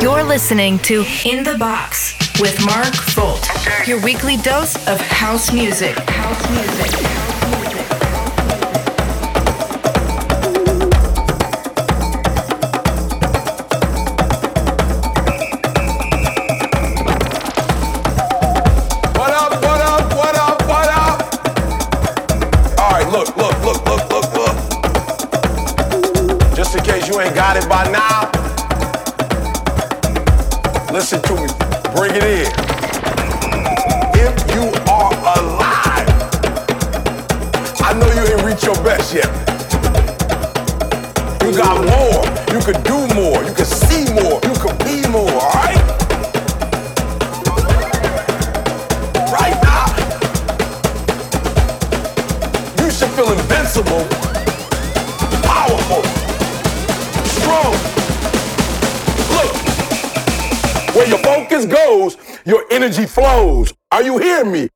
You're listening to In the Box with Mark Volt, your weekly dose of house music. House music. Listen to me. Bring it in. Hearing me?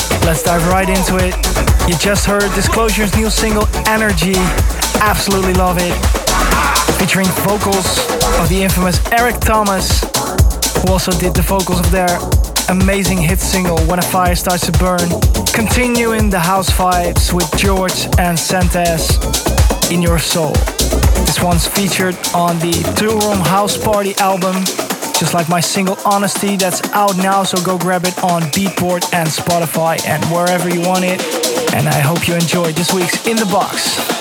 Let's dive right into it. You just heard Disclosure's new single, Energy. Absolutely love it. Featuring vocals of the infamous Eric Thomas, who also did the vocals of their amazing hit single, When a Fire Starts to Burn. Continuing the house vibes with George and Santes in Your Soul. This one's featured on the Two Room House Party album just like my single Honesty that's out now. So go grab it on Beatport and Spotify and wherever you want it. And I hope you enjoyed this week's In the Box.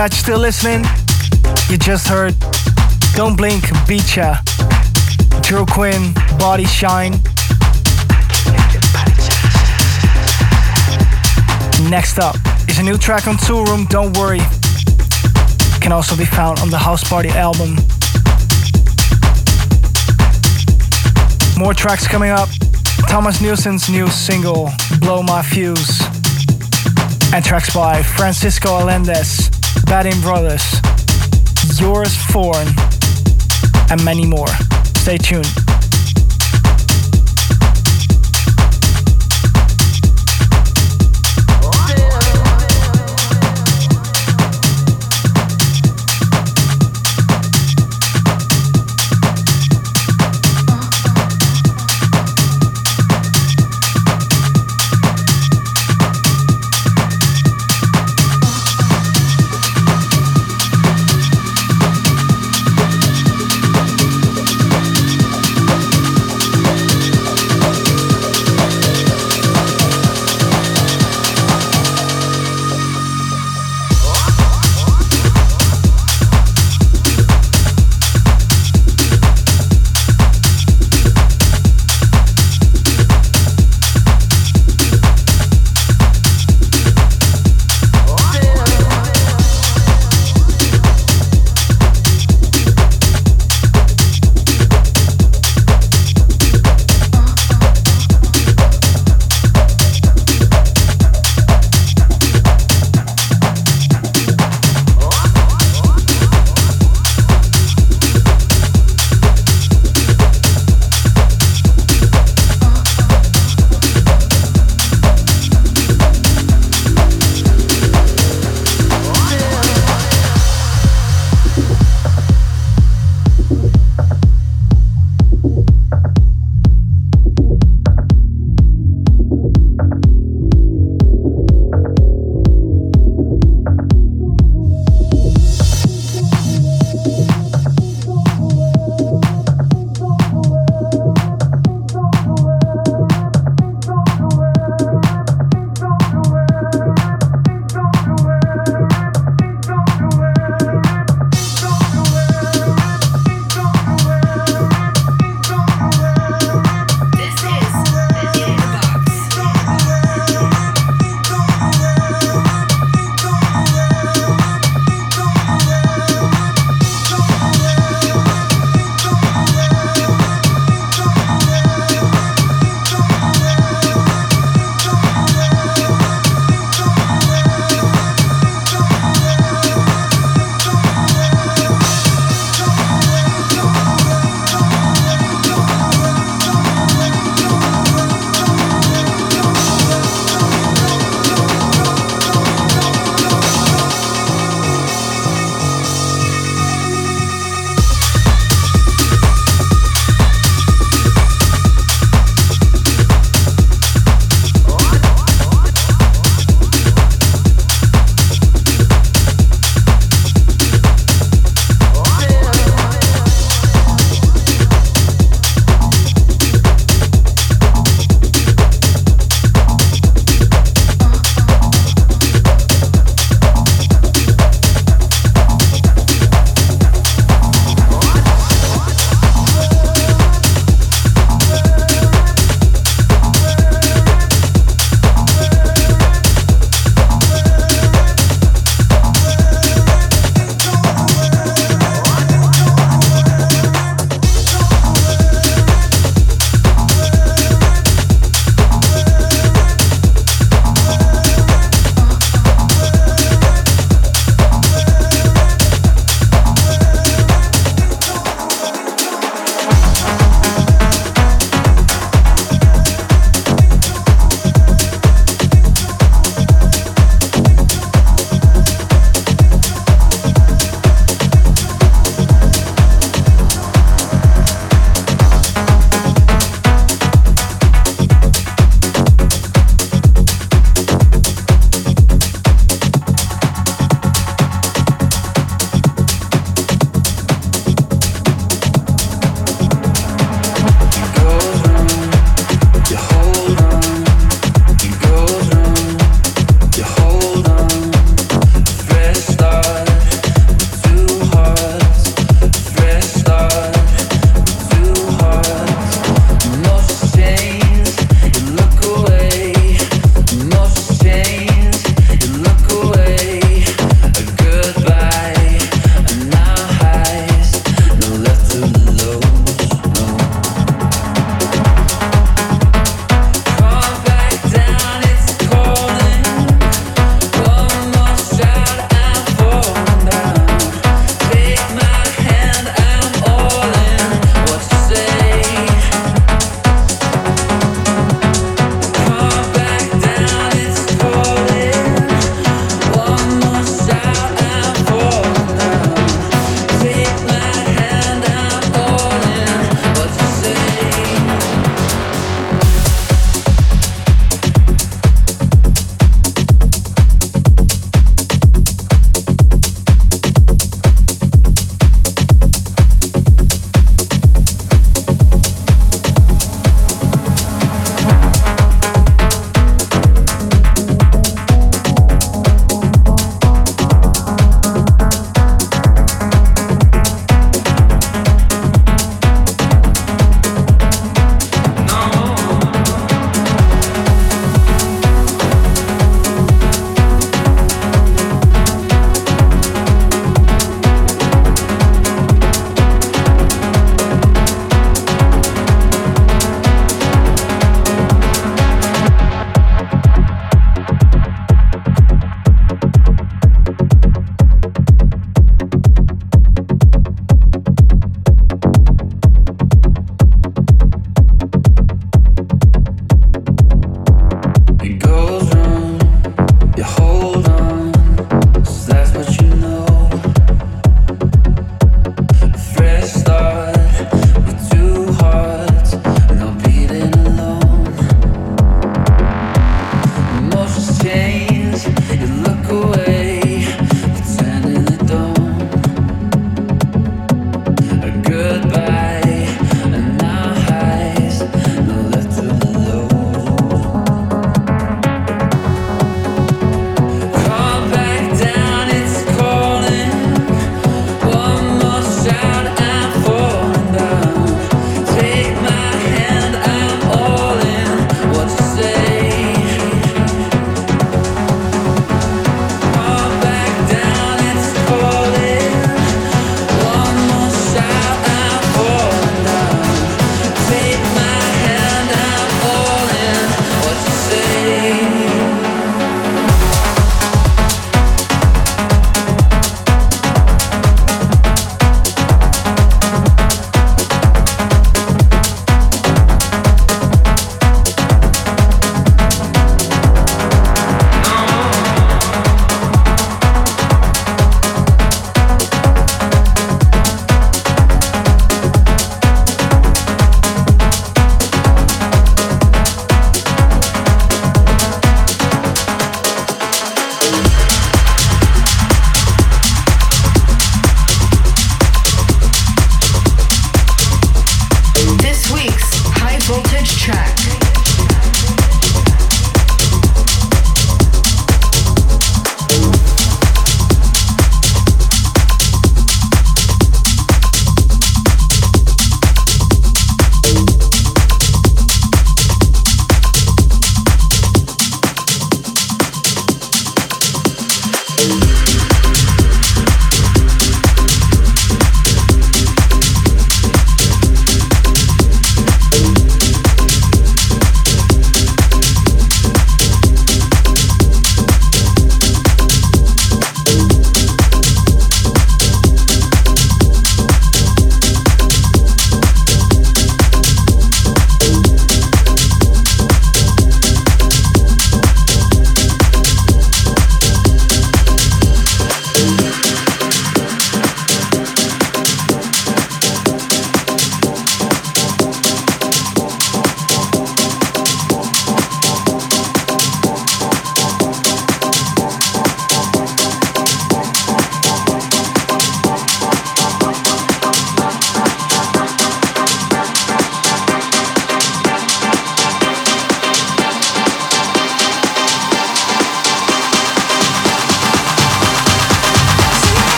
Glad you're still listening. You just heard Don't Blink, Beacha, Drew Quinn, Body Shine. Next up is a new track on Toolroom, Don't Worry. Can also be found on the House Party album. More tracks coming up. Thomas Nielsen's new single, Blow My Fuse. And tracks by Francisco Allendes. Badim Brothers, Yours Foreign, and many more. Stay tuned.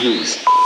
Gary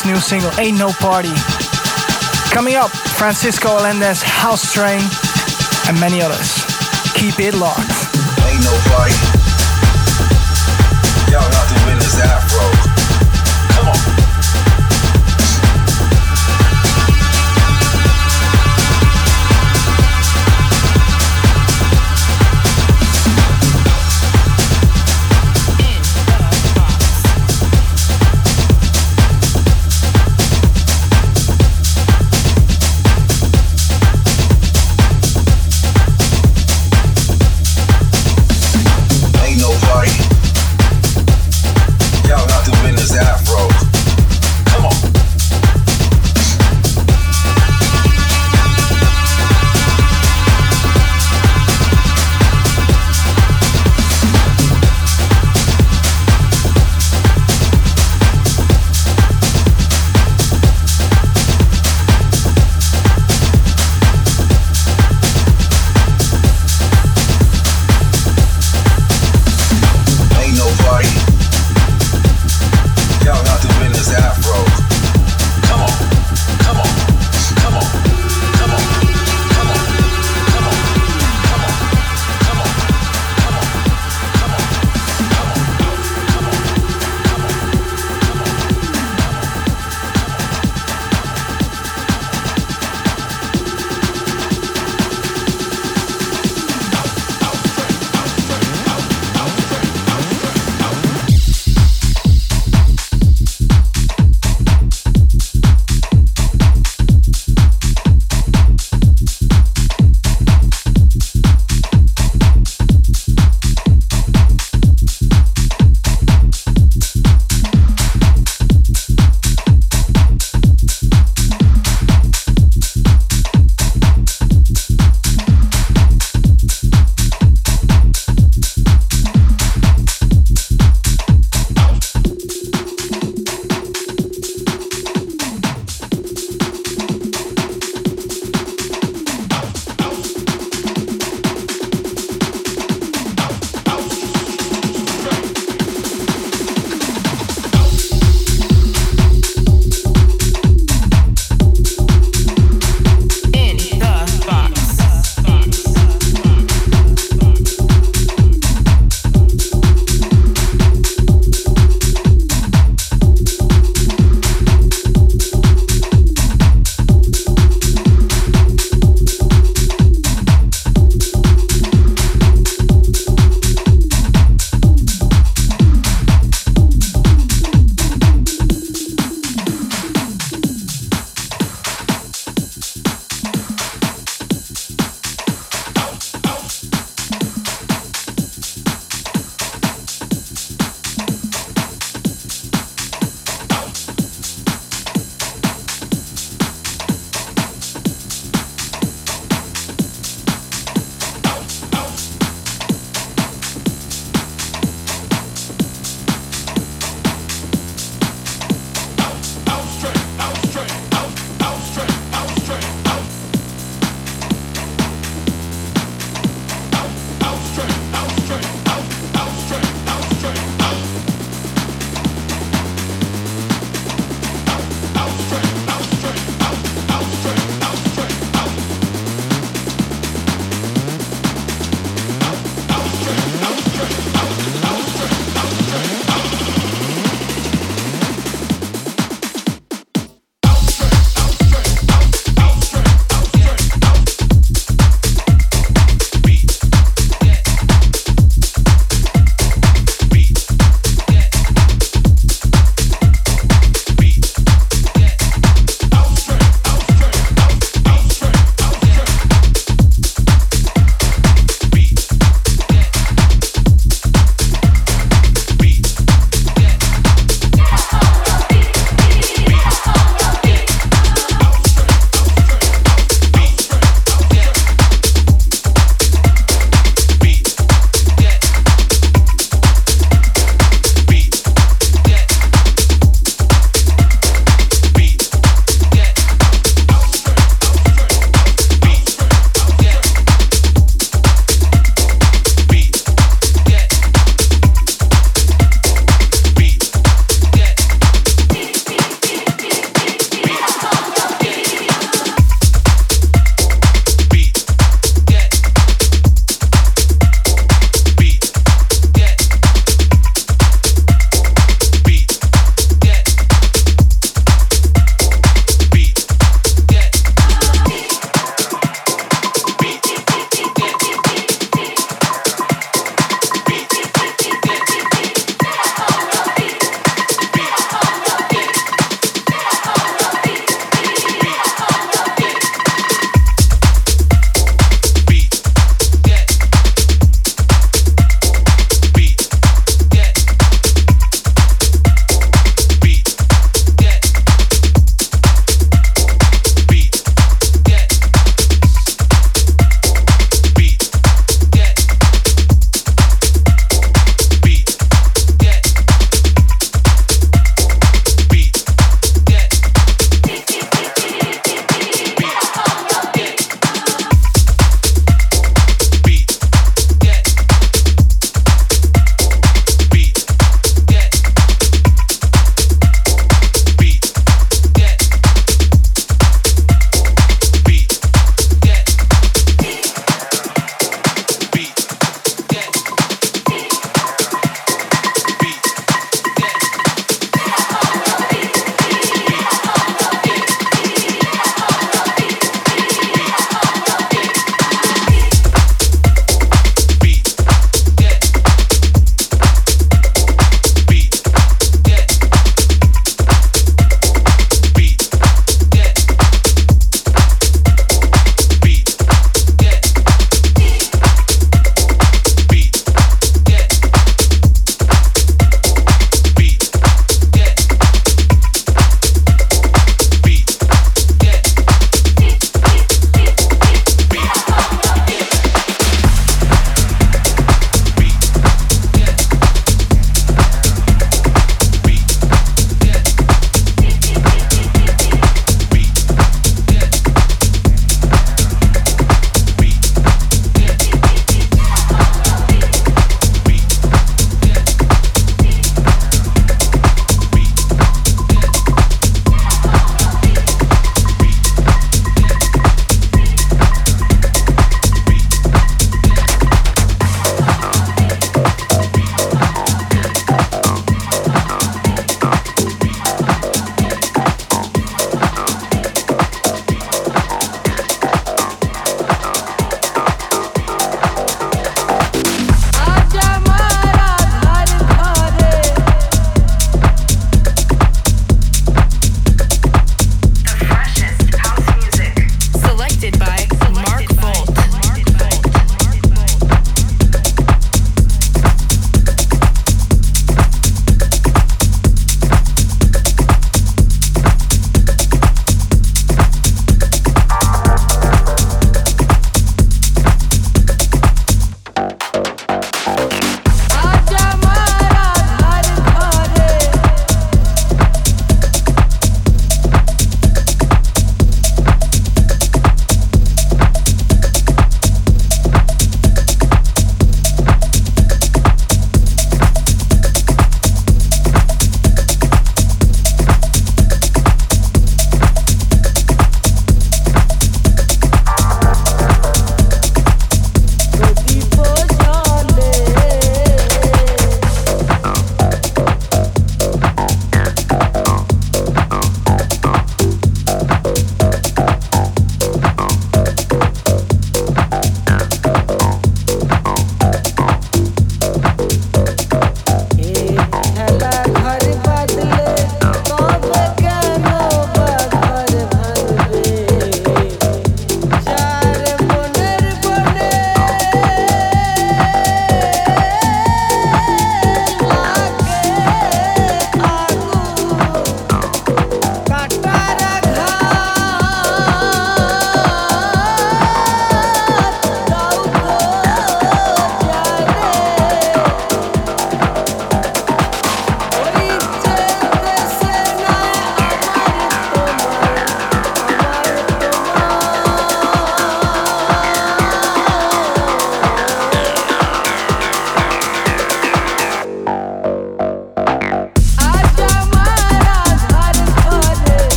Back's new single, Ain't No Party. Coming up, Francisco Allendes, House Train, and many others. Keep it locked. Ain't no party. Y'all got to win this afro.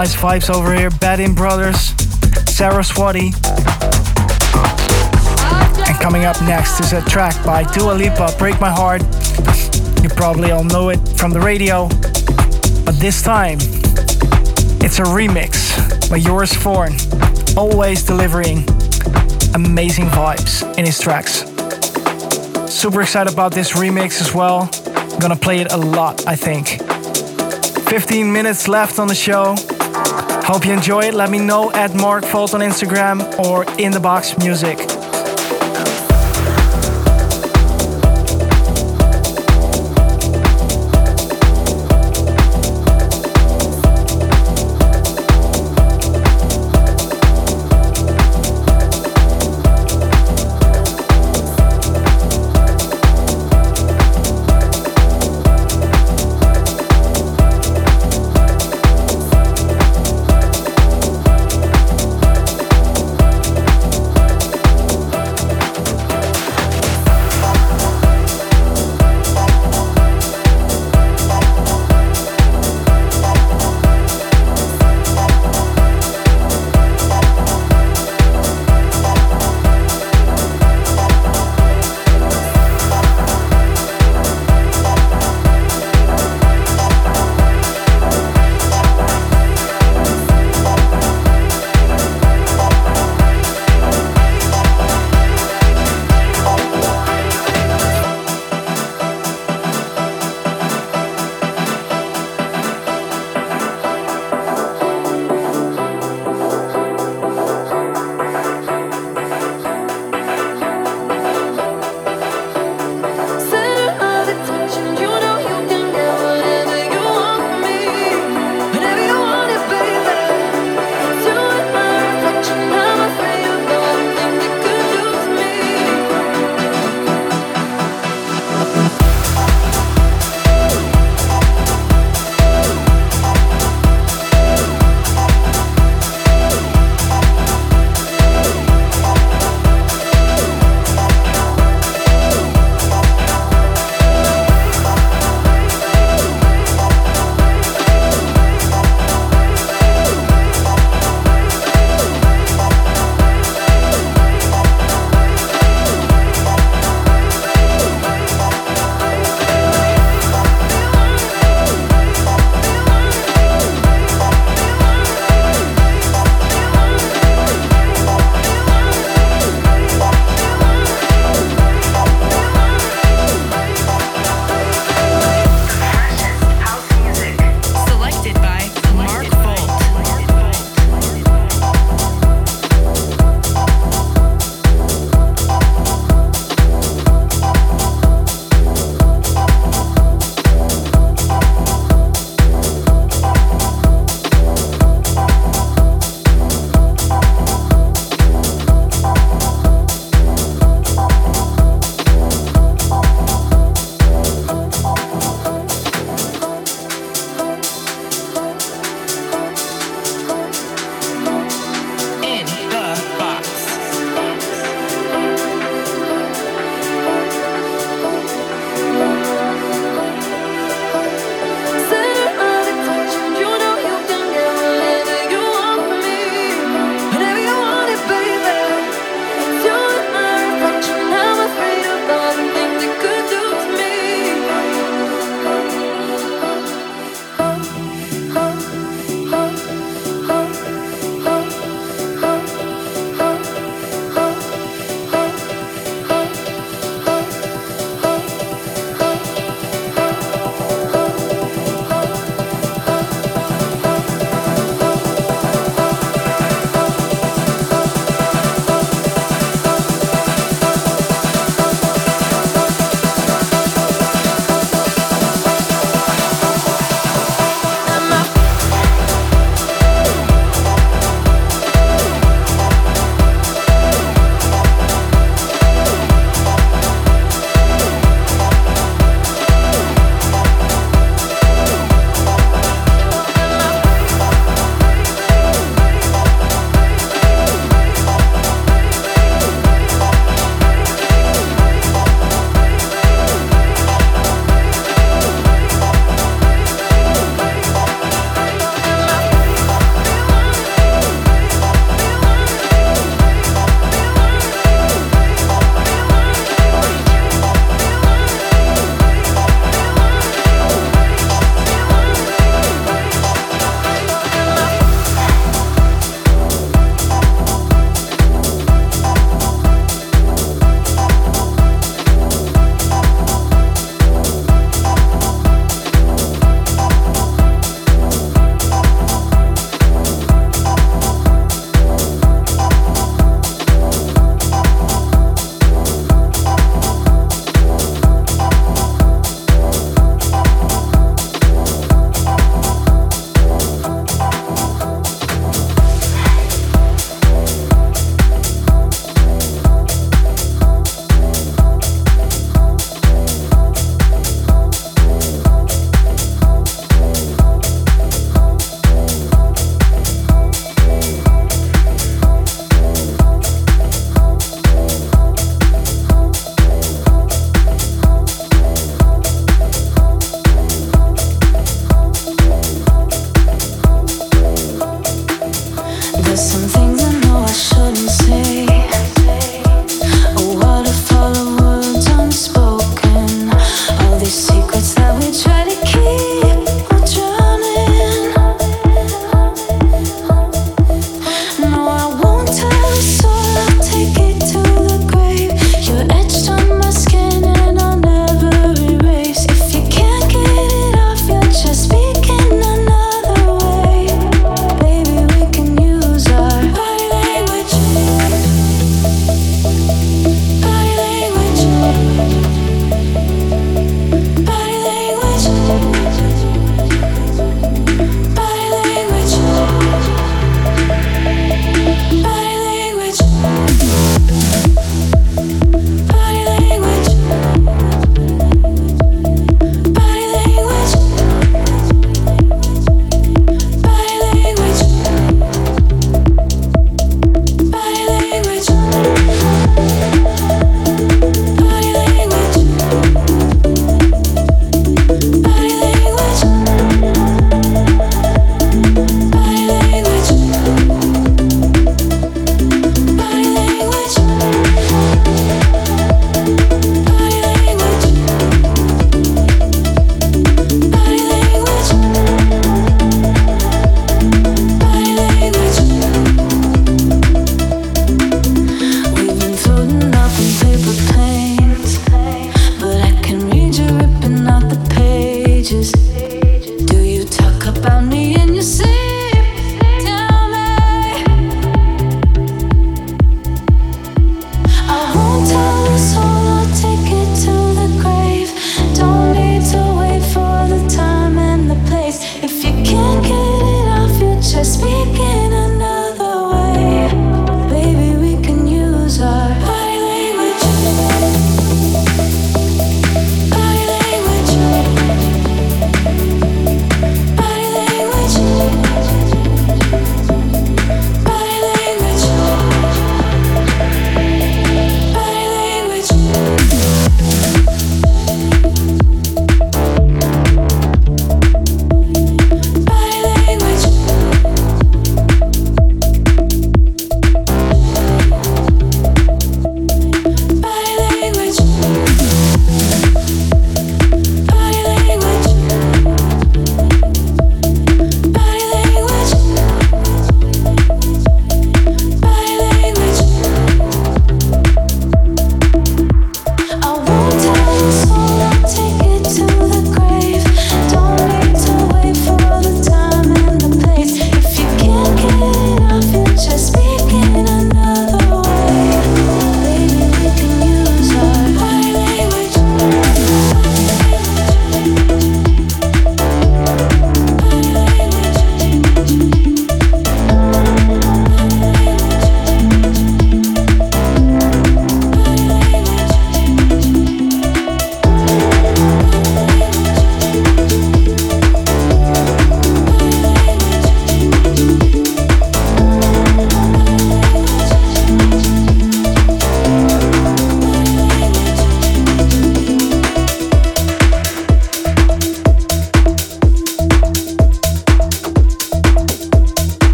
Nice vibes over here. Badin Brothers, Saraswati. And coming up next is a track by Dua Lipa, Break My Heart. You probably all know it from the radio, but this time it's a remix by Joris Voorn, always delivering amazing vibes in his tracks. Super excited about this remix as well. I'm gonna play it a lot, I think. 15 minutes left on the show. Hope you enjoy it. Let me know at Mark Volt on Instagram or in the box music.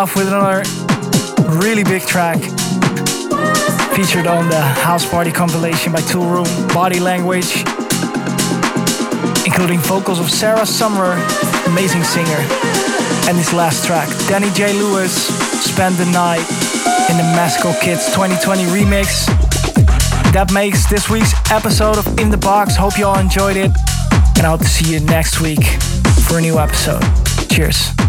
Off with another really big track featured on the House Party compilation by Toolroom, Body Language, including vocals of Sarah Summer, amazing singer, and this last track, Danny J. Lewis, Spend the Night in the Masco Kids 2020 remix. That makes this week's episode of In the Box. Hope you all enjoyed it, and I hope to see you next week for a new episode. Cheers.